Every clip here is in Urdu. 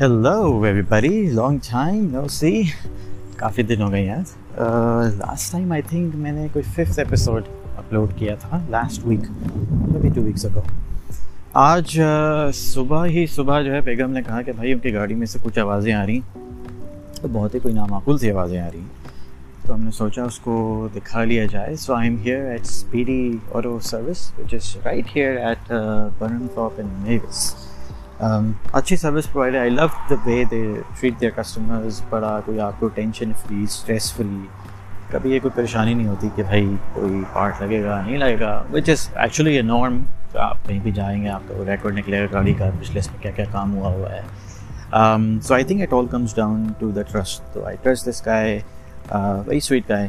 Hello every long time no see کافی دن ہو گئے آج لاسٹ ٹائم آئی تھنک میں نے کوئی ففتھ ایپیسوڈ اپلوڈ کیا تھا لاسٹ ویک ابھی ٹو ویکس اگو آج صبح ہی صبح جو ہے بیگم نے کہا کہ بھائی ان کی گاڑی میں سے کچھ آوازیں آ رہی ہیں تو بہت ہی کوئی نامعقول سی آوازیں آ رہی ہیں تو ہم نے سوچا اس کو دکھا لیا جائے so I am here at Speedy اور service which is right here at burn and Um, اچھی service provider. I love the way they treat their customers بڑا کوئی آپ کو ٹینشن فری اسٹریس فری کبھی یہ کوئی پریشانی نہیں ہوتی کہ بھائی کوئی پارٹ لگے گا، نہیں لگے گا. وچ از ایکچولی اے نارم آپ کہیں بھی جائیں گے، آپ کا ریکارڈ نکلے گا، گاڑی کا پچھلے اس میں کیا کیا کام ہوا ہوا ہے. So I think it all comes down to the trust تو آئی ٹرسٹ دس کا ہے سویٹ کا ہے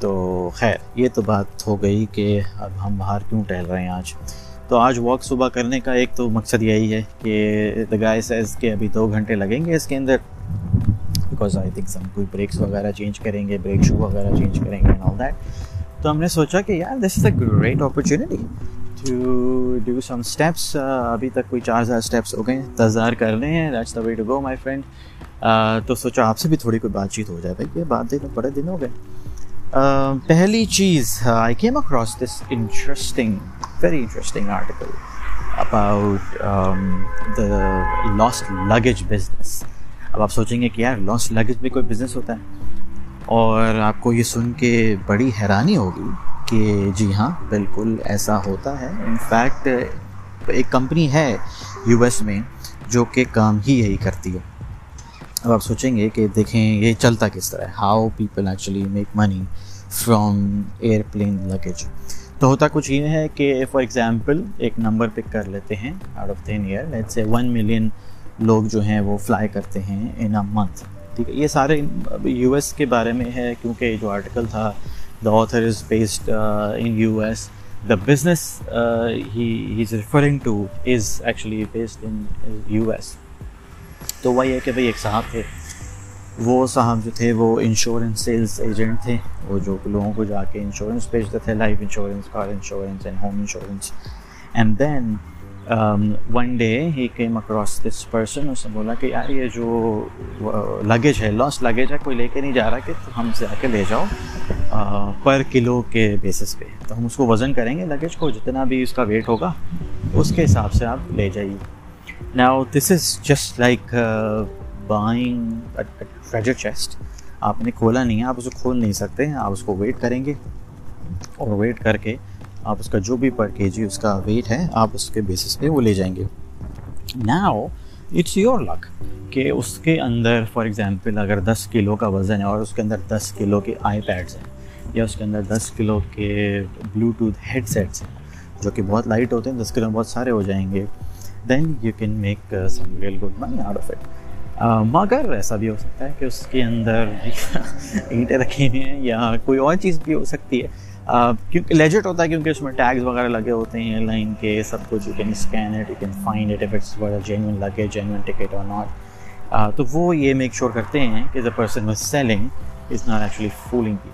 تو خیر، یہ تو بات ہو گئی کہ اب ہم باہر کیوں ٹہل رہے ہیں آج؟ تو آج واک صبح کرنے کا ایک تو مقصد یہی ہے کہ دا گائے سیز کہ ابھی دو گھنٹے لگیں گے اس کے اندر بیکاز آئی تھنک ہم کوئی بریکس وغیرہ چینج کریں گے بریک شو وغیرہ چینج کریں گے اینڈ آل دیٹ تو ہم نے سوچا کہ یار this is a great opportunity to do some steps ابھی تک کوئی چار ہزار اسٹیپس ہو گئے ہیں، دس ہزار کر رہے ہیں that's the way to go my friend تو سوچا آپ سے بھی تھوڑی کوئی بات چیت ہو جائے بھائی، یہ بات دیکھو، بڑے دن ہو گئے۔ پہلی چیز I came across this interesting very interesting article about the lost luggage business اب آپ سوچیں گے کہ یار لاسٹ لگیج بھی کوئی بزنس ہوتا ہے اور آپ کو یہ سن کے بڑی حیرانی ہوگی کہ جی ہاں بالکل ایسا ہوتا ہے۔ ان فیکٹ ایک کمپنی ہے یو ایس میں جو کہ کام ہی یہی کرتی ہے۔ اب آپ سوچیں گے کہ دیکھیں یہ چلتا کس طرح ہے۔ How people actually make money from airplane luggage تو ہوتا کچھ یہ ہے کہ فار ایگزامپل ایک نمبر پک کر لیتے ہیں out of then year late سے ون ملین لوگ جو ہیں وہ فلائی کرتے ہیں ان اے منتھ ٹھیک ہے؟ یہ سارے یو ایس کے بارے میں ہے کیونکہ جو آرٹیکل تھا the author is based in U S the business he is referring to is actually based in U S تو وہی ہے کہ بھائی ایک صاحب تھے۔ وہ صاحب جو تھے، وہ انشورنس سیلز ایجنٹ تھے۔ وہ جو لوگوں کو جا کے انشورنس بیچتے تھے life insurance car insurance and home insurance and then one day he came across this person اس نے بولا کہ یار یہ جو لگیج ہے لاس لگیج ہے، کوئی لے کے نہیں جا رہا کہ ہم سے آ کے لے جاؤ پر کلو کے بیسس پہ۔ تو ہم اس کو وزن کریں گے لگیج کو، جتنا بھی اس کا ویٹ ہوگا، اس کے حساب سے آپ لے جائیے۔ Now this is just like buying treasure chest آپ نے کھولا نہیں ہے، آپ اسے کھول نہیں سکتے۔ آپ اس کو ویٹ کریں گے۔ اور ویٹ کر کے آپ اس کا جو بھی پر کے جی اس کا ویٹ ہے، آپ اس کے بیسس پہ وہ لے جائیں گے۔ ناؤ اٹس یور لک کہ اس کے اندر فار ایگزامپل اگر دس کلو کا وزن ہے اور اس کے اندر دس کلو کے آئی پیڈز ہیں، یا اس کے اندر دس کلو کے بلوٹوتھ ہیڈ سیٹس ہیں، جو کہ بہت لائٹ ہوتے ہیں، دس کلو میں بہت سارے ہو جائیں گے then you can make some real good money out of it مگر ایسا بھی ہو سکتا ہے کہ اس کے اندر اینٹیں رکھی ہوئی ہیں یا کوئی اور چیز بھی ہو سکتی ہے۔ کیونکہ لیجٹ ہوتا ہے کیونکہ اس میں ٹیگز وغیرہ لگے ہوتے ہیں ایئر لائن کے سب کچھ you can scan it you can find it if it's genuine لگے جینون ٹکٹ اور ناٹ تو وہ یہ میک شور کرتے ہیں کہ the person was selling is not actually fooling کی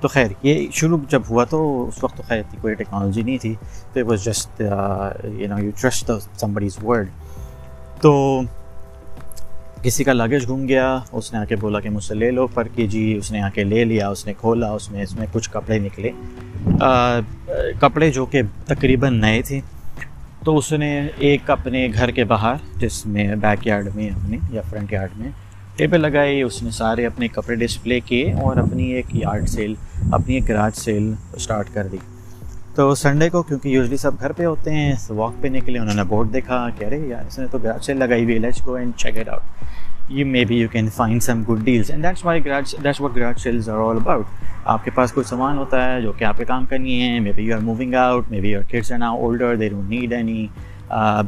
تو خیر، یہ شروع جب ہوا تو اس وقت تو خیر تھی، کوئی ٹیکنالوجی نہیں تھی، تو it was just you know you trust somebody's word تو کسی کا لگیج گھوم گیا اس نے آ کے بولا کہ مجھ سے لے لو پر کی جی اس نے آ کے لے لیا اس نے کھولا اس میں اس میں کچھ کپڑے نکلے۔ آ, کپڑے جو کہ تقریباً نئے تھے۔ تو اس نے ایک اپنے گھر کے باہر جس میں بیک یارڈ میں اپنے یا فرنٹ یارڈ میں ٹیبل لگائی اس نے سارے اپنے کپڑے ڈسپلے کیے اور اپنی ایک یارڈ سیل اپنی ایک گراج سیل اسٹارٹ کر دی۔ تو سنڈے کو کیونکہ یوزلی سب گھر پہ ہوتے ہیں واک پہ نکلے، انہوں نے بورڈ دیکھا کہہ رہے یار، اس نے تو گراج سیل لگائی ہوئی let's go and check it out you maybe you can find some good deals and that's why garage that's what garage sales are all about آپ کے پاس کوئی سامان ہوتا ہے جو کہ آپ کے کام کرنی ہے maybe you are moving out maybe your kids and now older there would need any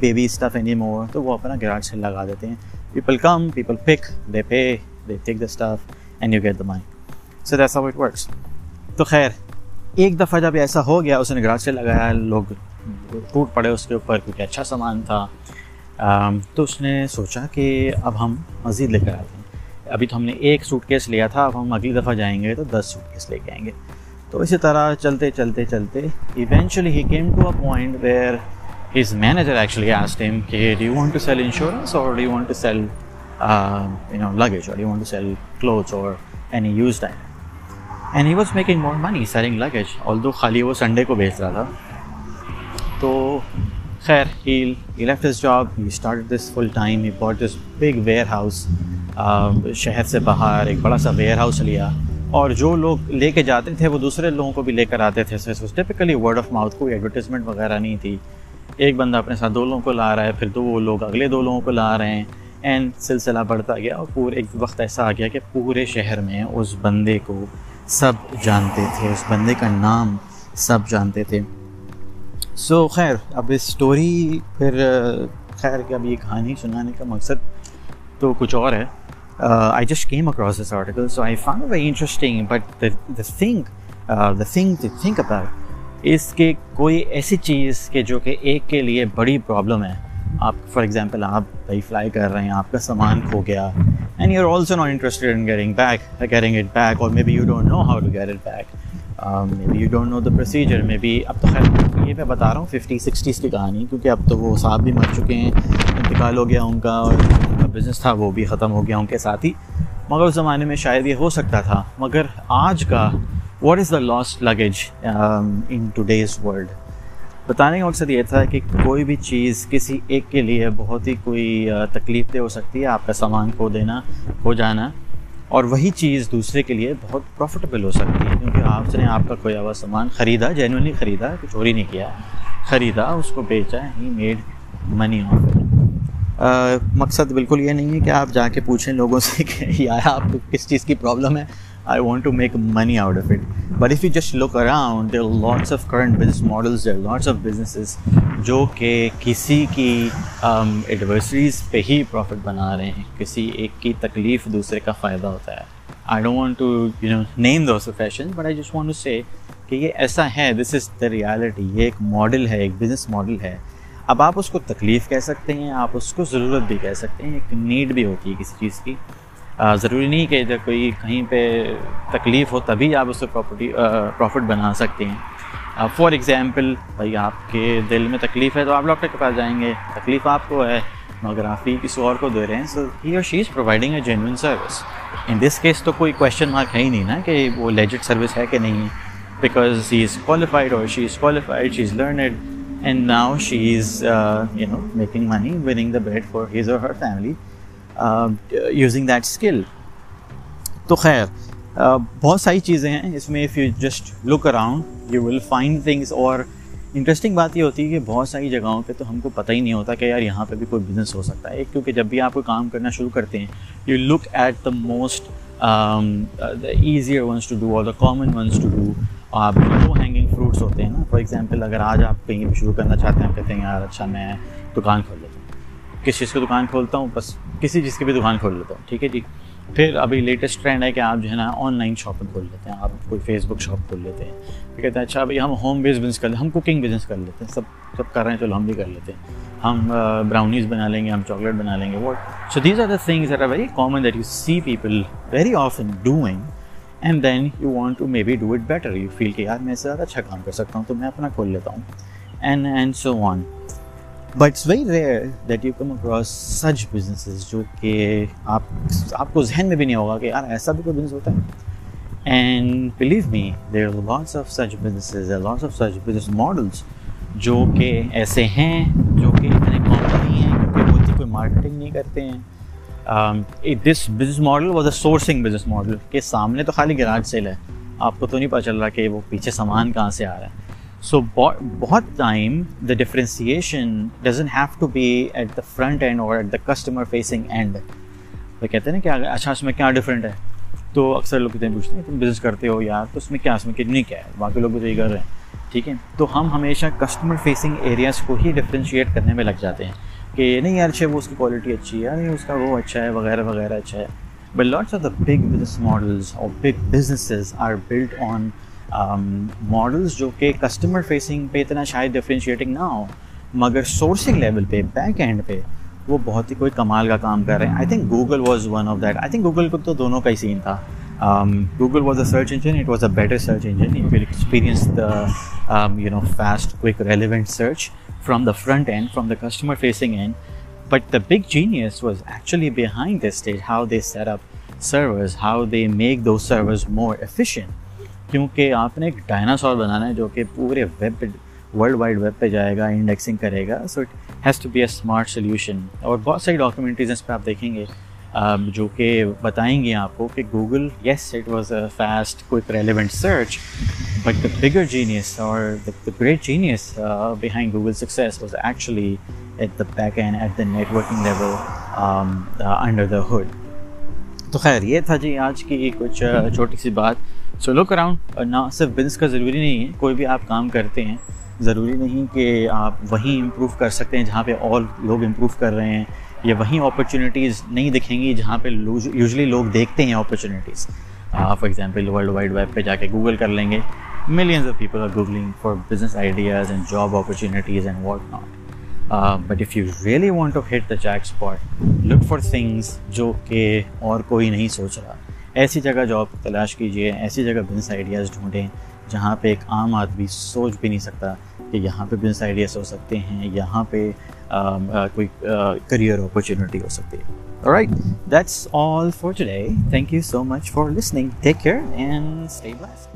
baby stuff anymore تو وہ اپنا گراج سیل لگا دیتے ہیں۔ People come people pick they pay they take the stuff and you get the money so that's how it works تو خیر ایک دفعہ جب ایسا ہو گیا، اس نے گراج سے لگایا، لوگ ٹوٹ پڑے اس کے اوپر کیونکہ اچھا سامان تھا۔ تو اس نے سوچا کہ اب ہم مزید لے کر آتے ہیں۔ ابھی تو ہم نے ایک سوٹ کیس لیا تھا، اب ہم اگلی دفعہ جائیں گے تو دس سوٹ کیس لے کے آئیں گے۔ تو اسی طرح چلتے چلتے چلتے eventually he came to a point where his manager actually asked him کہ do you want to sell insurance اور do you want to sell luggage اور do you want to sell clothes اور any use time and he was making more money selling luggage although خالی وہ سنڈے کو بیچ رہا تھا تو خیر he left this job he start this full time he but this big warehouse شہر سے باہر ایک بڑا سا ویئر ہاؤس لیا اور جو لوگ لے کے جاتے تھے وہ دوسرے لوگوں کو بھی لے کر آتے تھے ٹپکلی ورڈ آف ماؤتھ کوئی ایڈورٹیزمنٹ وغیرہ نہیں تھی ایک بندہ اپنے ساتھ دو لوگوں کو لا رہا ہے پھر دو وہ لوگ اگلے دو لوگوں کو لا رہے ہیں اینڈ سلسلہ بڑھتا گیا اور پورے ایک وقت ایسا آ گیا کہ پورے شہر میں اس بندے کو سب جانتے تھے اس بندے کا نام سب جانتے تھے۔ سو so, خیر اب اسٹوری پھر خیر کہ اب یہ کہانی سنانے کا مقصد تو کچھ اور ہے۔ I just came across this article so I find very interesting but the thing the thing to think about اس کے کوئی ایسی چیز کہ جو کہ ایک کے لیے بڑی پرابلم ہے۔ آپ فار ایگزامپل آپ بھائی فلائی کر رہے ہیں آپ کا سامان کھو گیا۔ and you're also not interested in getting back, uh, getting it back, or maybe you don't know how to get it back. Um, maybe you don't know the procedure. Maybe اب تو خیر یہ میں بتا رہا ہوں ففٹی سکسٹیز کی کہانی کیونکہ اب تو وہ صاحب بھی مر چکے ہیں انتقال ہو گیا ان کا اور ان کا بزنس تھا وہ بھی ختم ہو گیا ان کے ساتھ ہی مگر اس زمانے میں شاید یہ ہو سکتا تھا مگر آج کا what is the last luggage in today's world بتانے کا مقصد یہ تھا کہ کوئی بھی چیز کسی ایک کے لیے بہت ہی کوئی تکلیف دہ ہو سکتی ہے، آپ کا سامان کھو دینا، کھو جانا، اور وہی چیز دوسرے کے لیے بہت پروفٹیبل ہو سکتی ہے، کیونکہ آپ نے آپ کا کھویا ہوا سامان خریدا جینونلی خریدا، کچھ اور ہی نہیں کیا، خریدا، اس کو بیچا، ہی میڈ منی آف مقصد بالکل یہ نہیں ہے کہ آپ جا کے پوچھیں لوگوں سے کہ یار آپ کو کس چیز کی پرابلم ہے I want to make money out of it but if you just look around there are lots of current business models, there جو کہ کسی کی ایڈورسریز پہ ہی پروفٹ بنا رہے ہیں کسی ایک کی تکلیف دوسرے کا فائدہ ہوتا ہے I don't want to you know name those fashion but I just want to say کہ یہ ایسا ہے دس از دا ریالٹی یہ ایک ماڈل ہے ایک بزنس ماڈل ہے اب آپ اس کو تکلیف کہہ سکتے ہیں آپ اس کو ضرورت بھی کہہ سکتے ہیں ایک نیڈ بھی ہوتی ہے کسی چیز کی ضروری نہیں کہ جب کوئی کہیں پہ تکلیف ہو تبھی آپ اس کو پراپرٹی پروفٹ بنا سکتے ہیں۔ فار ایگزامپل بھائی آپ کے دل میں تکلیف ہے تو آپ ڈاکٹر کے پاس جائیں گے۔ تکلیف آپ کو ہے مگر آپ ہی کسی اور کو دے رہے ہیں۔ سو ہی اور she is providing a genuine service in this case تو کوئی کوشچن مارک ہے ہی نہیں نا کہ وہ لیجٹ سروس ہے کہ نہیں ہے۔ بیکاز ہی از کوالیفائڈ اور she is qualified she is learned and now she is you know making money winning the bread for his اور her family using that skill تو خیر بہت ساری چیزیں ہیں، اس میں if you just look around you will find things اور انٹرسٹنگ بات یہ ہوتی ہے کہ بہت ساری جگہوں پہ تو ہم کو پتہ ہی نہیں ہوتا کہ یار یہاں پہ بھی کوئی بزنس ہو سکتا ہے۔ کیونکہ جب بھی آپ کو کام کرنا شروع کرتے ہیں you look at the most easier ones to do اور the common ones to do آپ لو ہینگنگ فروٹس ہوتے ہیں نا فار ایگزامپل اگر آج آپ کہیں شروع کرنا چاہتے ہیں آپ کہتے ہیں یار اچھا میں دکان کھول لیتا ہوں۔ کس چیز کی دکان کھولتا ہوں؟ بس کسی چیز کی بھی دکان کھول لیتا ہوں، ٹھیک ہے جی؟ پھر ابھی لیٹسٹ ٹرینڈ ہے کہ آپ جو ہے نا آن لائن شاپنگ کھول لیتے ہیں، آپ کوئی فیس بک شاپ کھول لیتے ہیں۔ پھر کہتے ہیں اچھا بھائی ہم ہوم بیس بزنس کر لیں ہم کوکنگ بزنس کر لیتے ہیں، سب سب کر رہے ہیں، چلو ہم بھی کر لیتے ہیں۔ ہم براؤنیز بنا لیں گے، ہم چاکلیٹ بنا لیں گے what so these are the things are very common that you see people very often doing and then you want to maybe do it better you feel کہ یار میں سے زیادہ اچھا کام کر سکتا ہوں تو میں اپنا کھول لیتا ہوں and and so on but it's very rare that you come across such businesses جو کہ آپ آپ کو ذہن میں بھی نہیں ہوگا کہ یار ایسا بھی کوئی بزنس ہوتا ہے۔ And believe me there lots of such businesses lots of such business models جو کہ ایسے ہیں، جو کہ اتنے کامن نہیں ہیں کیونکہ وہ اتنی کوئی مارکیٹنگ نہیں کرتے ہیں۔ This business model was a sourcing business model کے سامنے تو خالی گراج سیل ہے۔ آپ کو تو نہیں پتا چل رہا کہ وہ پیچھے سامان کہاں سے آ رہا ہے۔ سو بہت time the differentiation doesn't have to be at the front end اور at the customer facing end وہ کہتے ہیں نا کہ اچھا اس میں کیا ڈفرینٹ ہے تو اکثر لوگ کتنے پوچھتے ہیں تم بزنس کرتے ہو یار تو اس میں کیا اس میں کتنی کیا ہے باقی لوگ تو یہ کر رہے ہیں ٹھیک ہے تو ہم ہمیشہ کسٹمر فیسنگ ایریاز کو ہی ڈفرینشیٹ کرنے میں لگ جاتے ہیں کہ نہیں یار اچھا وہ اس کی کوالٹی اچھی ہے یا نہیں اس کا وہ اچھا ہے وغیرہ وغیرہ اچھا ہے but lots of the big business models اور big businesses are built on models جو کہ کسٹمر فیسنگ پہ اتنا شاید ڈفرینشیٹنگ نہ ہو، مگر سورسنگ لیول پہ بیک اینڈ پہ، وہ بہت ہی کوئی کمال کا کام کر رہے ہیں۔ I think Google was one of that I think Google کو تو دونوں کا ہی سین تھا۔ Google was a search engine it was a better search engine you will experience the you know fast quick relevant search from the front end from the customer facing end but the big genius was actually behind the stage how they set up servers how they make those servers more efficient کیونکہ آپ نے ایک ڈائناسور بنانا ہے جو کہ پورے ویب پہ ورلڈ وائڈ ویب پہ جائے گا انڈیکسنگ کرے گا so it has to be a smart solution اور بہت ساری ڈاکیومنٹریز اس پہ آپ دیکھیں گے۔ جو کہ بتائیں گے آپ کو کہ Google yes it was a fast quick relevant search but the bigger genius اور the great genius behind Google success was actually at the back end at the networking level under the hood تو خیر، یہ تھا جی آج کی کچھ چھوٹی سی بات۔ سو لک اراؤنڈ نہ صرف بزنس کا ضروری نہیں ہے، کوئی بھی آپ کام کرتے ہیں، ضروری نہیں کہ آپ وہیں امپروو کر سکتے ہیں جہاں پہ اور لوگ امپروو کر رہے ہیں، یا وہیں اپرچونیٹیز نہیں دکھیں گی جہاں پہ یوزلی لوگ دیکھتے ہیں opportunities for example world wide web پہ جا کے گوگل کر لیں گے۔ Millions of people are googling for business ideas and job opportunities and what not but if you really want to hit the jackpot look for things جو کہ اور کوئی نہیں سوچ رہا۔ ایسی جگہ جاب تلاش کیجیے ایسی جگہ بزنس آئیڈیاز ڈھونڈیں جہاں پہ ایک عام آدمی سوچ بھی نہیں سکتا کہ یہاں پہ بزنس آئیڈیاز ہو سکتے ہیں، یہاں پہ کوئی کریئر اپرچونیٹی ہو سکتی ہے۔ Right that's all for today thank you so much for listening take care and stay blessed